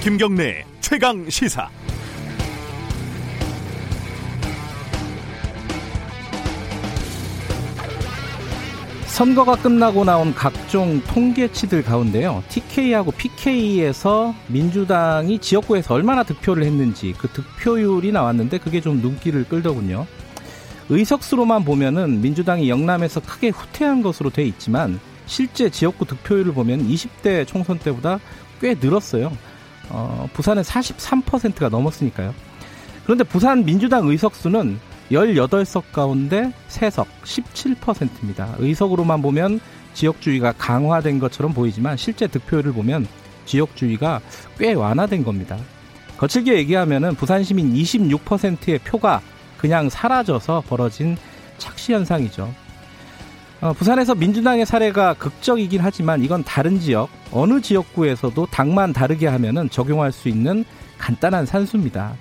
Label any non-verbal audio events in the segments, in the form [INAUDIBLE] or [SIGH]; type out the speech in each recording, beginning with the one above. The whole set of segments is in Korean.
김경래 최강 시사. 선거가 끝나고 나온 각종 통계치들 가운데요. TK하고 PK에서 민주당이 지역구에서 얼마나 득표를 했는지 그 득표율이 나왔는데 그게 좀 눈길을 끌더군요. 의석수로만 보면은 민주당이 영남에서 크게 후퇴한 것으로 돼 있지만 실제 지역구 득표율을 보면 20대 총선 때보다 꽤 늘었어요. 어, 부산은 43%가 넘었으니까요. 그런데 부산 민주당 의석수는 18석 가운데 3석 17%입니다. 의석으로만 보면 지역주의가 강화된 것처럼 보이지만 실제 득표율을 보면 지역주의가 꽤 완화된 겁니다. 거칠게 얘기하면은 부산 시민 26%의 표가 그냥 사라져서 벌어진 착시 현상이죠. 어, 부산에서 민주당의 사례가 극적이긴 하지만 이건 다른 지역, 어느 지역구에서도 당만 다르게 하면은 적용할 수 있는 간단한 산수입니다.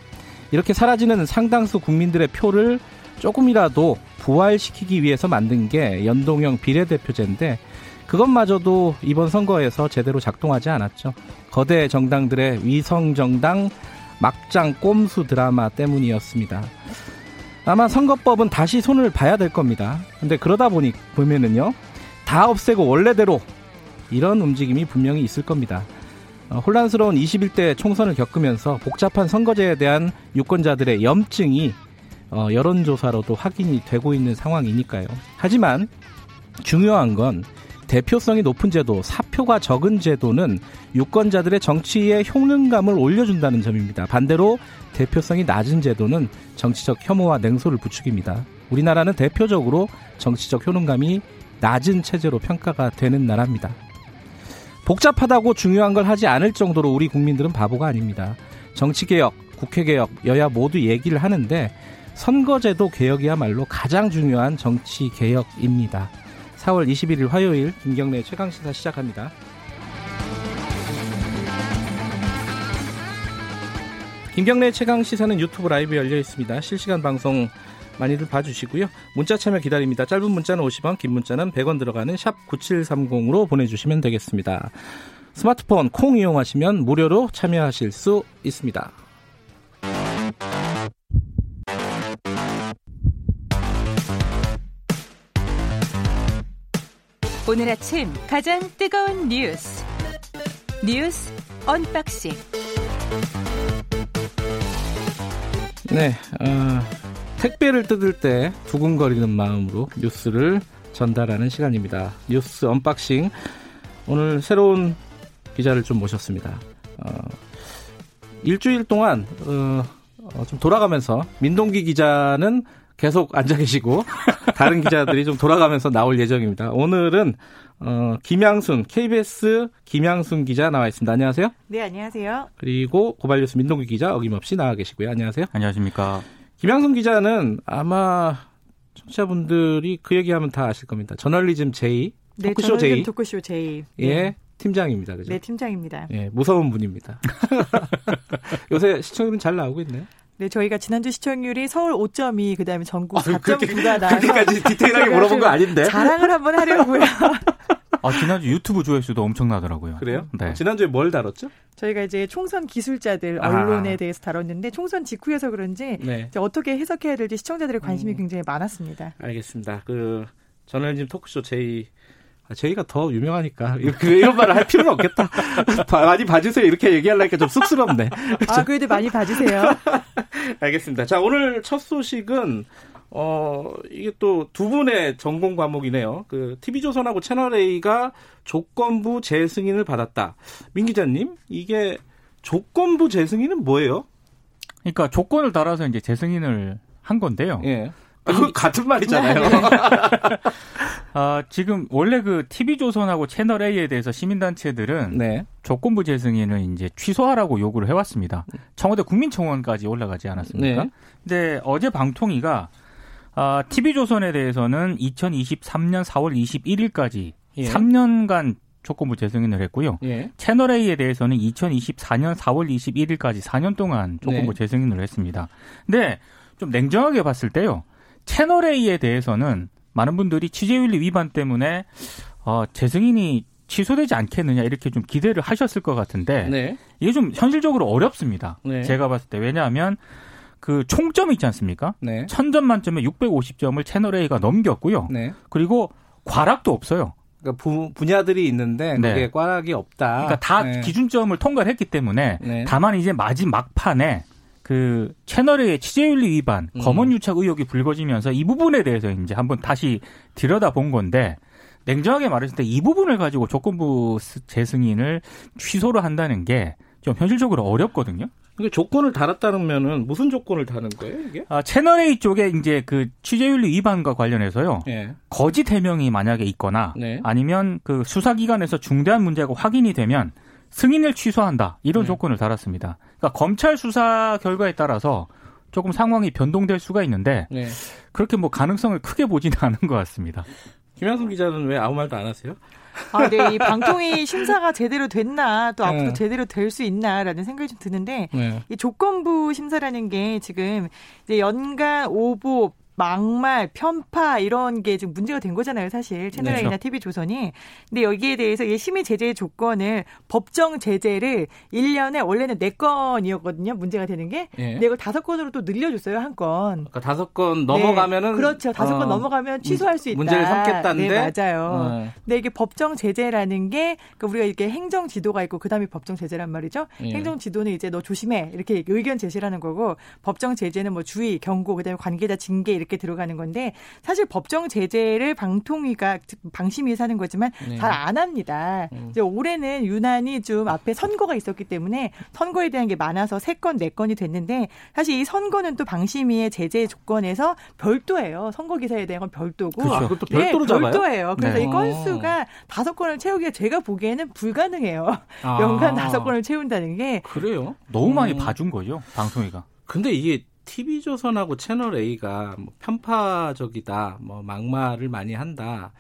이렇게 사라지는 상당수 국민들의 표를 조금이라도 부활시키기 위해서 만든 게 연동형 비례대표제인데 그것마저도 이번 선거에서 제대로 작동하지 않았죠. 거대 정당들의 위성 정당 막장 꼼수 드라마 때문이었습니다. 아마 선거법은 다시 손을 봐야 될 겁니다. 근데 그러다 보니 보면은요. 다 없애고 원래대로 이런 움직임이 분명히 있을 겁니다. 어, 혼란스러운 21대 총선을 겪으면서 복잡한 선거제에 대한 유권자들의 염증이 어, 여론조사로도 확인이 되고 있는 상황이니까요. 하지만 중요한 건 대표성이 높은 제도, 사표가 적은 제도는 유권자들의 정치의 효능감을 올려준다는 점입니다. 반대로 대표성이 낮은 제도는 정치적 혐오와 냉소를 부추깁니다. 우리나라는 대표적으로 정치적 효능감이 낮은 체제로 평가가 되는 나라입니다. 복잡하다고 중요한 걸 하지 않을 정도로 우리 국민들은 바보가 아닙니다. 정치개혁, 국회개혁, 여야 모두 얘기를 하는데 선거제도 개혁이야말로 가장 중요한 정치개혁입니다. 4월 21일 화요일 김경래 최강 시사 시작합니다. 김경래 최강 시사는 유튜브 라이브 열려 있습니다. 실시간 방송 많이들 봐주시고요. 문자 참여 기다립니다. 짧은 문자는 50원, 긴 문자는 100원 들어가는 샵 9730으로 보내주시면 되겠습니다. 스마트폰 콩 이용하시면 무료로 참여하실 수 있습니다. 오늘 아침 가장 뜨거운 뉴스 뉴스 언박싱 네, 어, 택배를 뜯을 때 두근거리는 마음으로 뉴스를 전달하는 시간입니다. 뉴스 언박싱. 오늘 새로운 기자를 좀 모셨습니다. 어, 일주일 동안 어, 어, 좀 돌아가면서 민동기 기자는 계속 앉아 계시고 [LAUGHS] 다른 기자들이 좀 돌아가면서 나올 예정입니다. 오늘은 어, 김양순 KBS 김양순 기자 나와 있습니다. 안녕하세요. 네, 안녕하세요. 그리고 고발뉴스 민동기 기자 어김없이 나와 계시고요. 안녕하세요. 안녕하십니까. 김양순 기자는 아마 청취자분들이 그 얘기하면 다 아실 겁니다. 저널리즘 J, 네, 토크쇼 J, 토크쇼 J. 예, 네. 팀장입니다. 그죠? 네, 팀장입니다. 예, 무서운 분입니다. [LAUGHS] 요새 시청률은 잘 나오고 있네요. 네, 저희가 지난주 시청률이 서울 5.2, 그 다음에 전국 아유, 그렇게- 4.9가 나와서 그렇게까지 디테일하게 물어본 거 아닌데. 자랑을 한번 하려고요. [LAUGHS] 아, 지난주 유튜브 조회수도 엄청나더라고요. 그래요? 네. 지난주에 뭘 다뤘죠? 저희가 이제 총선 기술자들 아. 언론에 대해서 다뤘는데 총선 직후여서 그런지 네. 이제 어떻게 해석해야 될지 시청자들의 관심이 음. 굉장히 많았습니다. 알겠습니다. 그 저널리즘 토크쇼 J 아, 저희가 더 유명하니까 그 이런 말을 할 필요는 없겠다. [LAUGHS] 봐- 많이 봐주세요. 이렇게 얘기하려니까 좀 쑥스럽네. 아, 그래도 많이 봐주세요. [LAUGHS] 알겠습니다. 자 오늘 첫 소식은 어 이게 또 두 분의 전공 과목이네요. 그 TV조선하고 채널 A가 조건부 재승인을 받았다. 민 기자님 이게 조건부 재승인은 뭐예요? 그러니까 조건을 달아서 이제 재승인을 한 건데요. 예. 아, 그 같은 말이잖아요. [LAUGHS] 아, 지금 원래 그 TV조선하고 채널 A에 대해서 시민단체들은 네. 조건부 재승인을 이제 취소하라고 요구를 해왔습니다. 청와대 국민청원까지 올라가지 않았습니까? 네. 근데 어제 방통위가 아, TV조선에 대해서는 2023년 4월 21일까지 예. 3년간 조건부 재승인을 했고요. 예. 채널 A에 대해서는 2024년 4월 21일까지 4년 동안 조건부 네. 재승인을 했습니다. 근데 좀 냉정하게 봤을 때요. 채널 A에 대해서는 많은 분들이 취재윤리 위반 때문에 어, 재승인이 취소되지 않겠느냐 이렇게 좀 기대를 하셨을 것 같은데 네. 이게 좀 현실적으로 어렵습니다. 네. 제가 봤을 때 왜냐하면 그 총점이 있지 않습니까? 네. 1000점 만점에 650점을 채널 A가 넘겼고요. 네. 그리고 과락도 없어요. 그러니까 부, 분야들이 있는데 그게 네. 꽈락이 없다. 그러니까 다 네. 기준점을 통과를 했기 때문에 네. 다만 이제 마지막 판에 그 채널의 취재윤리 위반, 음. 검언 유착 의혹이 불거지면서 이 부분에 대해서 이제 한번 다시 들여다본 건데 냉정하게 말했을 때 이 부분을 가지고 조건부 스- 재승인을 취소를 한다는 게 좀 현실적으로 어렵거든요. 이게 조건을 달았다면은 무슨 조건을 다는 거예요, 이게? 아, 채널 A 쪽에 이제 그 취재윤리 위반과 관련해서요. 예. 거짓 해명이 만약에 있거나 네. 아니면 그 수사기관에서 중대한 문제가 확인이 되면 승인을 취소한다 이런 네. 조건을 달았습니다. 그러니까 검찰 수사 결과에 따라서 조금 상황이 변동될 수가 있는데 네. 그렇게 뭐 가능성을 크게 보지는 [LAUGHS] 않은 것 같습니다. 김양순 기자는 왜 아무 말도 안 하세요? 아, 네. 이 방통위 [LAUGHS] 심사가 제대로 됐나, 또 앞으로 네. 제대로 될 수 있나라는 생각이 좀 드는데, 네. 이 조건부 심사라는 게 지금 이제 연간 오보, 막말, 편파 이런 게 지금 문제가 된 거잖아요, 사실 채널A나 네. TV 조선이. 근데 여기에 대해서 이 심의 제재 조건을 법정 제재를 1년에 원래는 4건이었거든요, 문제가 되는 게. 예. 근데 이걸 다섯 건으로 또 늘려줬어요, 한 건. 그러니까 다섯 건 넘어가면은 네, 그렇죠. 다섯 건 어, 넘어가면 취소할 수 있다. 문제를 삼겠다는데 네, 맞아요. 네. 근데 이게 법정 제재라는 게 그러니까 우리가 이렇게 행정 지도가 있고 그다음에 법정 제재란 말이죠. 예. 행정 지도는 이제 너 조심해 이렇게 의견 제시라는 거고 법정 제재는 뭐 주의, 경고, 그다음에 관계자 징계 이렇게 들어가는 건데 사실 법정 제재를 방통위가 즉 방심위에서 하는 거지만 네. 잘안 합니다. 음. 이제 올해는 유난히 좀 앞에 선거가 있었기 때문에 선거에 대한 게 많아서 세 건, 네 건이 됐는데 사실 이 선거는 또 방심위의 제재 조건에서 별도예요. 선거 기사에 대한 건 별도고. 그렇죠. 아, 그것도 별도로 네, 잡아요? 별도예요. 그래서 네. 이 건수가 다섯 건을 채우기가 제가 보기에는 불가능해요. 아. 연간 다섯 건을 채운다는 게 그래요? 너무 많이 음. 봐준 거죠 방송위가. 근데 이게 TV조선하고 채널 A가 뭐 편파적이다, 뭐 막말을 많이 한다.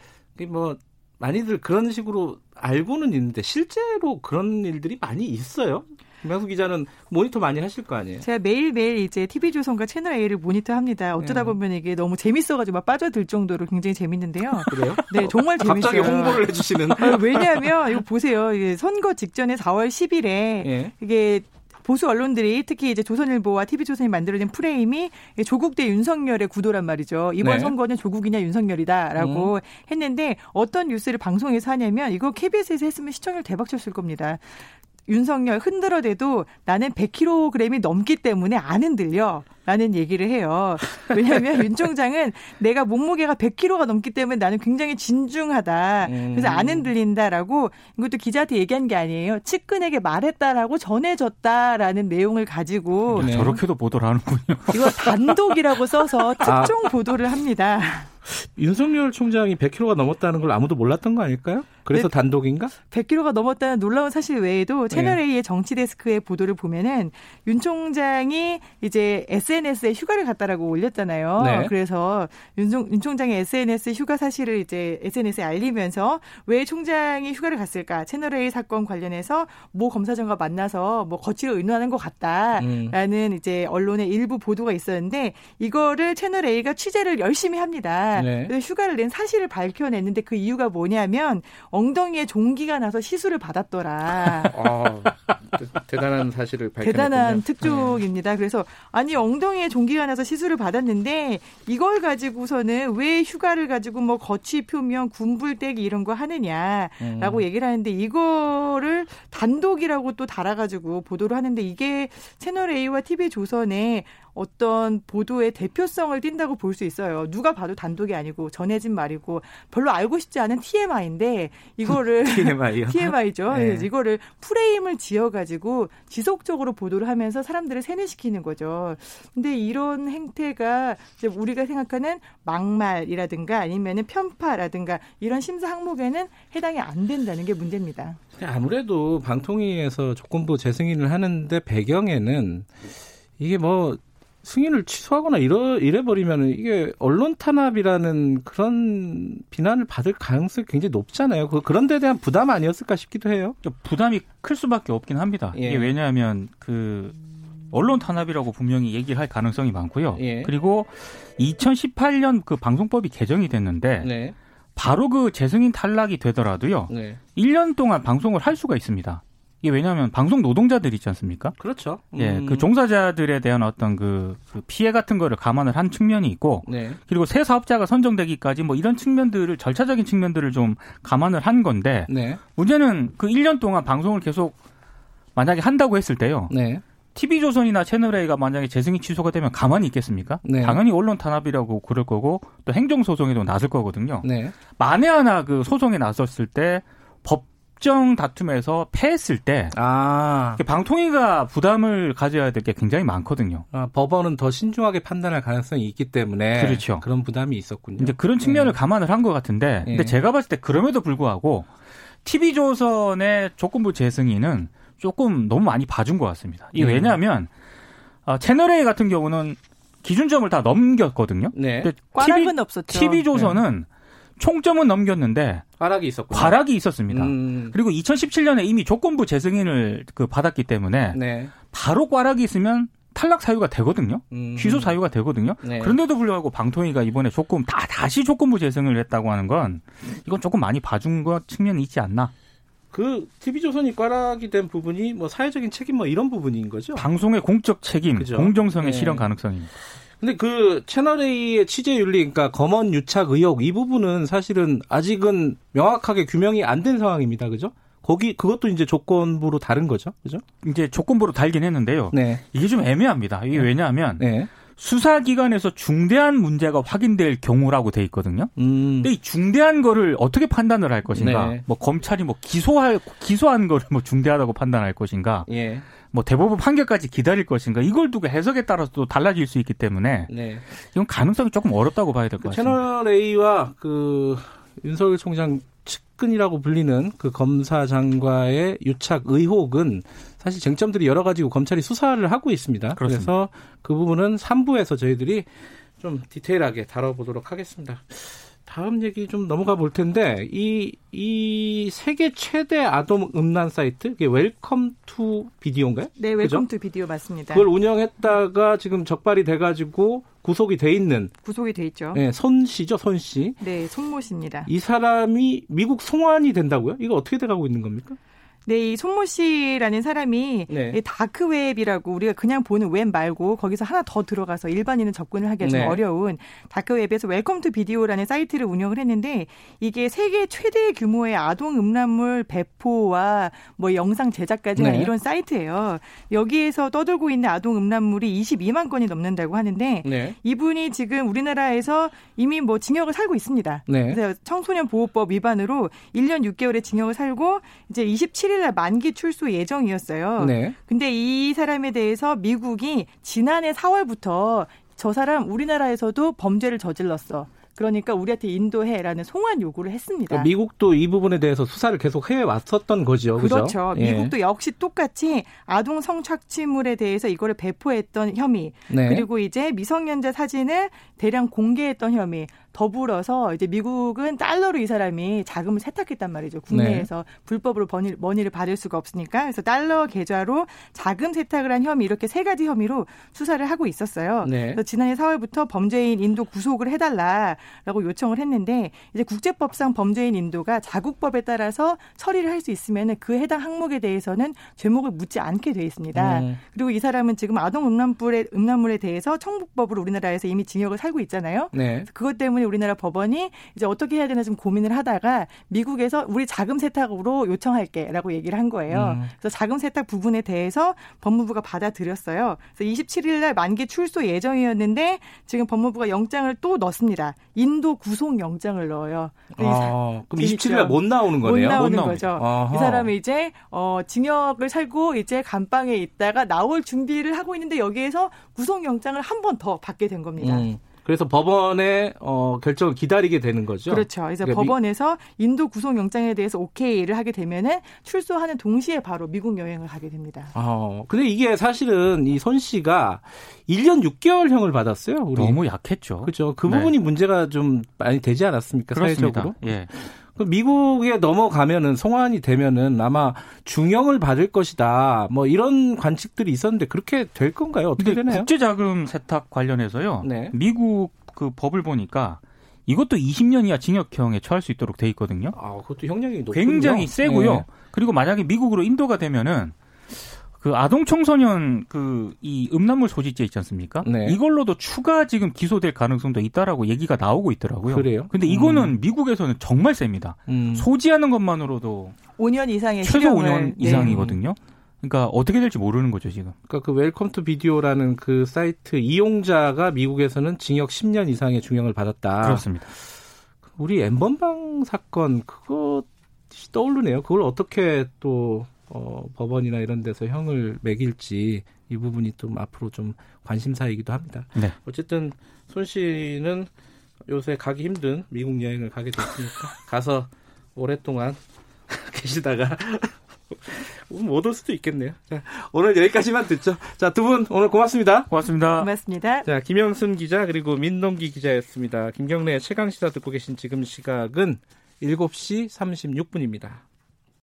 뭐 많이들 그런 식으로 알고는 있는데 실제로 그런 일들이 많이 있어요. 김양수 기자는 모니터 많이 하실 거 아니에요? 제가 매일매일 이제 TV조선과 채널 A를 모니터합니다. 어쩌다 네. 보면 이게 너무 재밌어가지고 막 빠져들 정도로 굉장히 재밌는데요. 그래요? 네, 정말 재밌어요. 갑자기 홍보를 해주시는. 아, 왜냐하면 이거 보세요. 선거 직전에 4월 10일에 예. 이게 보수 언론들이 특히 이제 조선일보와 TV조선이 만들어낸 프레임이 조국 대 윤석열의 구도란 말이죠. 이번 네. 선거는 조국이냐 윤석열이다라고 했는데 어떤 뉴스를 방송에서 하냐면 이거 KBS에서 했으면 시청률 대박 쳤을 겁니다. 윤석열 흔들어대도 나는 100kg이 넘기 때문에 안 흔들려. 라는 얘기를 해요. 왜냐하면 [LAUGHS] 윤 총장은 내가 몸무게가 100kg가 넘기 때문에 나는 굉장히 진중하다. 그래서 안 흔들린다라고 이것도 기자한테 얘기한 게 아니에요. 측근에게 말했다라고 전해졌다라는 내용을 가지고 네. 저렇게도 보도를 하는군요. 이거 단독이라고 써서 [LAUGHS] 아. 특종 보도를 합니다. 윤석열 총장이 100kg가 넘었다는 걸 아무도 몰랐던 거 아닐까요? 그래서 네. 단독인가? 100kg가 넘었다는 놀라운 사실 외에도 채널 A의 정치 데스크의 보도를 보면은 윤 총장이 이제 SNS에 휴가를 갔다라고 올렸잖아요. 네. 그래서 윤, 총, 윤 총장의 SNS 휴가 사실을 이제 SNS에 알리면서 왜 총장이 휴가를 갔을까? 채널 A 사건 관련해서 모 검사장과 만나서 뭐 거취를 의논하는 것 같다라는 음. 이제 언론의 일부 보도가 있었는데 이거를 채널 A가 취재를 열심히 합니다. 네. 그래서 휴가를 낸 사실을 밝혀냈는데 그 이유가 뭐냐면 엉덩이에 종기가 나서 시술을 받았더라. 아, 대단한 사실을 밝혔군요. 대단한 특종입니다. 그래서 아니 엉덩이에 종기가 나서 시술을 받았는데 이걸 가지고서는 왜 휴가를 가지고 뭐 거취 표명, 군불대기 이런 거 하느냐라고 음. 얘기를 하는데 이거를 단독이라고 또 달아가지고 보도를 하는데 이게 채널 A와 TV 조선의 어떤 보도의 대표성을 띈다고 볼 수 있어요. 누가 봐도 단독이 아니고 전해진 말이고 별로 알고 싶지 않은 TMI인데 이거를 [LAUGHS] TMI요? [LAUGHS] TMI죠. 네. 그래서 이거를 프레임을 지어가지고 지속적으로 보도를 하면서 사람들을 세뇌시키는 거죠. 근데 이런 행태가 이제 우리가 생각하는 막말이라든가 아니면은 편파라든가 이런 심사 항목에는 해당이 안 된다는 게 문제입니다. 아무래도 방통위에서 조건부 재승인을 하는데 배경에는 이게 뭐 승인을 취소하거나 이러, 이래버리면 이게 언론 탄압이라는 그런 비난을 받을 가능성이 굉장히 높잖아요. 그, 그런 데 대한 부담 아니었을까 싶기도 해요. 좀 부담이 클 수밖에 없긴 합니다. 예. 이게 왜냐하면 그 언론 탄압이라고 분명히 얘기를 할 가능성이 많고요. 예. 그리고 2018년 그 방송법이 개정이 됐는데 네. 바로 그 재승인 탈락이 되더라도요. 네. 1년 동안 방송을 할 수가 있습니다. 이게 왜냐하면 방송 노동자들 있지 않습니까? 그렇죠. 예, 음. 그 종사자들에 대한 어떤 그, 그 피해 같은 거를 감안을 한 측면이 있고, 네. 그리고 새 사업자가 선정되기까지 뭐 이런 측면들을 절차적인 측면들을 좀 감안을 한 건데 네. 문제는 그 1년 동안 방송을 계속 만약에 한다고 했을 때요. 네. TV조선이나 채널A가 만약에 재승인 취소가 되면 가만히 있겠습니까? 네. 당연히 언론 탄압이라고 그럴 거고 또 행정소송에도 나설 거거든요. 네. 만에 하나 그 소송에 나섰을 때 법정 다툼에서 패했을 때 아, 방통위가 부담을 가져야 될 게 굉장히 많거든요. 아, 법원은 더 신중하게 판단할 가능성이 있기 때문에 그렇죠. 그런 부담이 있었군요. 이제 그런 측면을 네. 감안을 한 것 같은데, 예. 근데 제가 봤을 때 그럼에도 불구하고 TV조선의 조건부 재승인은 조금 너무 많이 봐준 것 같습니다. 이게 예. 왜냐하면 어, 채널A 같은 경우는 기준점을 다 넘겼거든요. 네. 근데 꽈락은 없었죠. TV조선은 총점은 넘겼는데 과락이 있었군요. 과락이 있었습니다. 음, 그리고 2017년에 이미 조건부 재승인을 그 받았기 때문에 네. 바로 꽈락이 있으면 탈락 사유가 되거든요. 음. 취소 사유가 되거든요. 네. 그런데도 불구하고 방통위가 이번에 조금 다 다시 조건부 재승을 했다고 하는 건 이건 조금 많이 봐준 것 측면이 있지 않나. 그 TV조선이 꽈락이 된 부분이 뭐 사회적인 책임 뭐 이런 부분인 거죠. 방송의 공적 책임, 그죠. 공정성의 네. 실현 가능성입니다. 근데 그 채널 A의 취재 윤리, 그러니까 검언 유착 의혹 이 부분은 사실은 아직은 명확하게 규명이 안 된 상황입니다. 그죠? 거기 그것도 이제 조건부로 다른 거죠. 그죠? 이제 조건부로 달긴 했는데요. 네. 이게 좀 애매합니다. 이게 왜냐하면 네. 수사기관에서 중대한 문제가 확인될 경우라고 돼 있거든요. 음. 근데 이 중대한 거를 어떻게 판단을 할 것인가? 네. 뭐 검찰이 뭐 기소할 기소한 거를 뭐 중대하다고 판단할 것인가? 예. 뭐 대법원 판결까지 기다릴 것인가? 이걸 두고 해석에 따라서 또 달라질 수 있기 때문에 네. 이건 가능성이 조금 어렵다고 봐야 될것그 같습니다. 채널 A와 그 윤석열 총장 측근이라고 불리는 그 검사장과의 유착 의혹은 사실 쟁점들이 여러 가지고 검찰이 수사를 하고 있습니다. 그래서 그렇습니다. 그 부분은 3부에서 저희들이 좀 디테일하게 다뤄보도록 하겠습니다. 다음 얘기 좀 넘어가 볼 텐데 이, 이 세계 최대 아동 음란 사이트 이게 Welcome to Video인가요? 네, Welcome to Video 맞습니다. 그걸 운영했다가 지금 적발이 돼 가지고 구속이 돼 있는 구속이 돼 있죠. 네, 손 씨죠, 손 씨. 네, 손모 씨입니다. 이 사람이 미국 송환이 된다고요? 이거 어떻게 돼 가고 있는 겁니까? 네, 이 손모 씨라는 사람이 네. 이 다크웹이라고 우리가 그냥 보는 웹 말고 거기서 하나 더 들어가서 일반인은 접근을 하기가 좀 네. 어려운 다크웹에서 Welcome to Video라는 사이트를 운영을 했는데 이게 세계 최대 규모의 아동 음란물 배포와 뭐 영상 제작까지 네. 이런 사이트예요. 여기에서 떠돌고 있는 아동 음란물이 22만 건이 넘는다고 하는데 네. 이분이 지금 우리나라에서 이미 뭐 징역을 살고 있습니다. 네. 그래서 청소년 보호법 위반으로 1년 6개월의 징역을 살고 이제 27일 날 만기 출소 예정이었어요. 네. 근데 이 사람에 대해서 미국이 지난해 4월부터 저 사람 우리나라에서도 범죄를 저질렀어. 그러니까 우리한테 인도해라는 송환 요구를 했습니다. 그러니까 미국도 이 부분에 대해서 수사를 계속 해왔었던 거죠. 그죠? 그렇죠. 예. 미국도 역시 똑같이 아동 성착취물에 대해서 이거를 배포했던 혐의, 네. 그리고 이제 미성년자 사진을 대량 공개했던 혐의, 더불어서 이제 미국은 달러로 이 사람이 자금을 세탁했단 말이죠. 국내에서 네. 불법으로 버니, 머니를 받을 수가 없으니까. 그래서 달러 계좌로 자금 세탁을 한 혐의 이렇게 세 가지 혐의로 수사를 하고 있었어요. 네. 그래서 지난해 4월부터 범죄인 인도 구속을 해달라라고 요청을 했는데 이제 국제법상 범죄인 인도가 자국법에 따라서 처리를 할 수 있으면 그 해당 항목에 대해서는 죄목을 묻지 않게 돼 있습니다. 음. 그리고 이 사람은 지금 아동 음란물에 음란물에 대해서 청북법으로 우리나라에서 이미 징역을 살고 있잖아요. 네. 그것 때문에 우리나라 법원이 이제 어떻게 해야 되나 좀 고민을 하다가 미국에서 우리 자금 세탁으로 요청할게라고 얘기를 한 거예요. 음. 그래서 자금 세탁 부분에 대해서 법무부가 받아들였어요. 그래서 27일 날 만기 출소 예정이었는데 지금 법무부가 영장을 또 넣습니다. 인도 구속 영장을 넣어요. 사- 아, 그럼 재밌죠? 27일 날 못 나오는 못 거네요. 나오는 못. 거죠. 아하. 이 사람이 이제 어 징역을 살고 이제 감방에 있다가 나올 준비를 하고 있는데 여기에서 구속 영장을 한 번 더 받게 된 겁니다. 음. 그래서 법원의 어, 결정을 기다리게 되는 거죠. 그렇죠. 그래서 그러니까 미- 법원에서 인도 구속 영장에 대해서 오케이를 하게 되면은 출소하는 동시에 바로 미국 여행을 가게 됩니다. 어, 근데 이게 사실은 이 손 씨가 1년 6개월형을 받았어요. 우리. 너무 약했죠. 그죠. 그 네. 부분이 문제가 좀 많이 되지 않았습니까? 그렇습니다. 사회적으로. 예. 그 미국에 넘어가면은 송환이 되면은 아마 중형을 받을 것이다. 뭐 이런 관측들이 있었는데 그렇게 될 건가요? 어떻게 되나요? 국제 자금 세탁 관련해서요. 네. 미국 그 법을 보니까 이것도 20년 이하 징역형에 처할 수 있도록 돼 있거든요. 아, 그것도 형량이 높군요. 굉장히 세고요. 네. 그리고 만약에 미국으로 인도가 되면은 그 아동 청소년 그 이 음란물 소지죄 있지 않습니까? 네. 이걸로도 추가 지금 기소될 가능성도 있다라고 얘기가 나오고 있더라고요. 그래요? 근데 이거는 미국에서는 정말 셉니다. 음. 소지하는 것만으로도 5년 이상의 최소 실형을 5년 네. 이상이거든요. 그러니까 어떻게 될지 모르는 거죠 지금. 그러니까 그 Welcome to Video라는 그 사이트 이용자가 미국에서는 징역 10년 이상의 중형을 받았다. 그렇습니다. 우리 엠번방 사건 그거 떠오르네요. 그걸 어떻게 또 어, 법원이나 이런 데서 형을 매길지 이 부분이 좀 앞으로 좀 관심사이기도 합니다. 네. 어쨌든 손 씨는 요새 가기 힘든 미국 여행을 가게 됐으니까 [LAUGHS] 가서 오랫동안 [LAUGHS] 계시다가 [LAUGHS] 못 올 수도 있겠네요. 자, 오늘 여기까지만 듣죠. 자, 두 분 오늘 고맙습니다. 고맙습니다. 고맙습니다. 자, 김영순 기자 그리고 민동기 기자였습니다. 김경래 최강 시사 듣고 계신 지금 시각은 7시 36분입니다.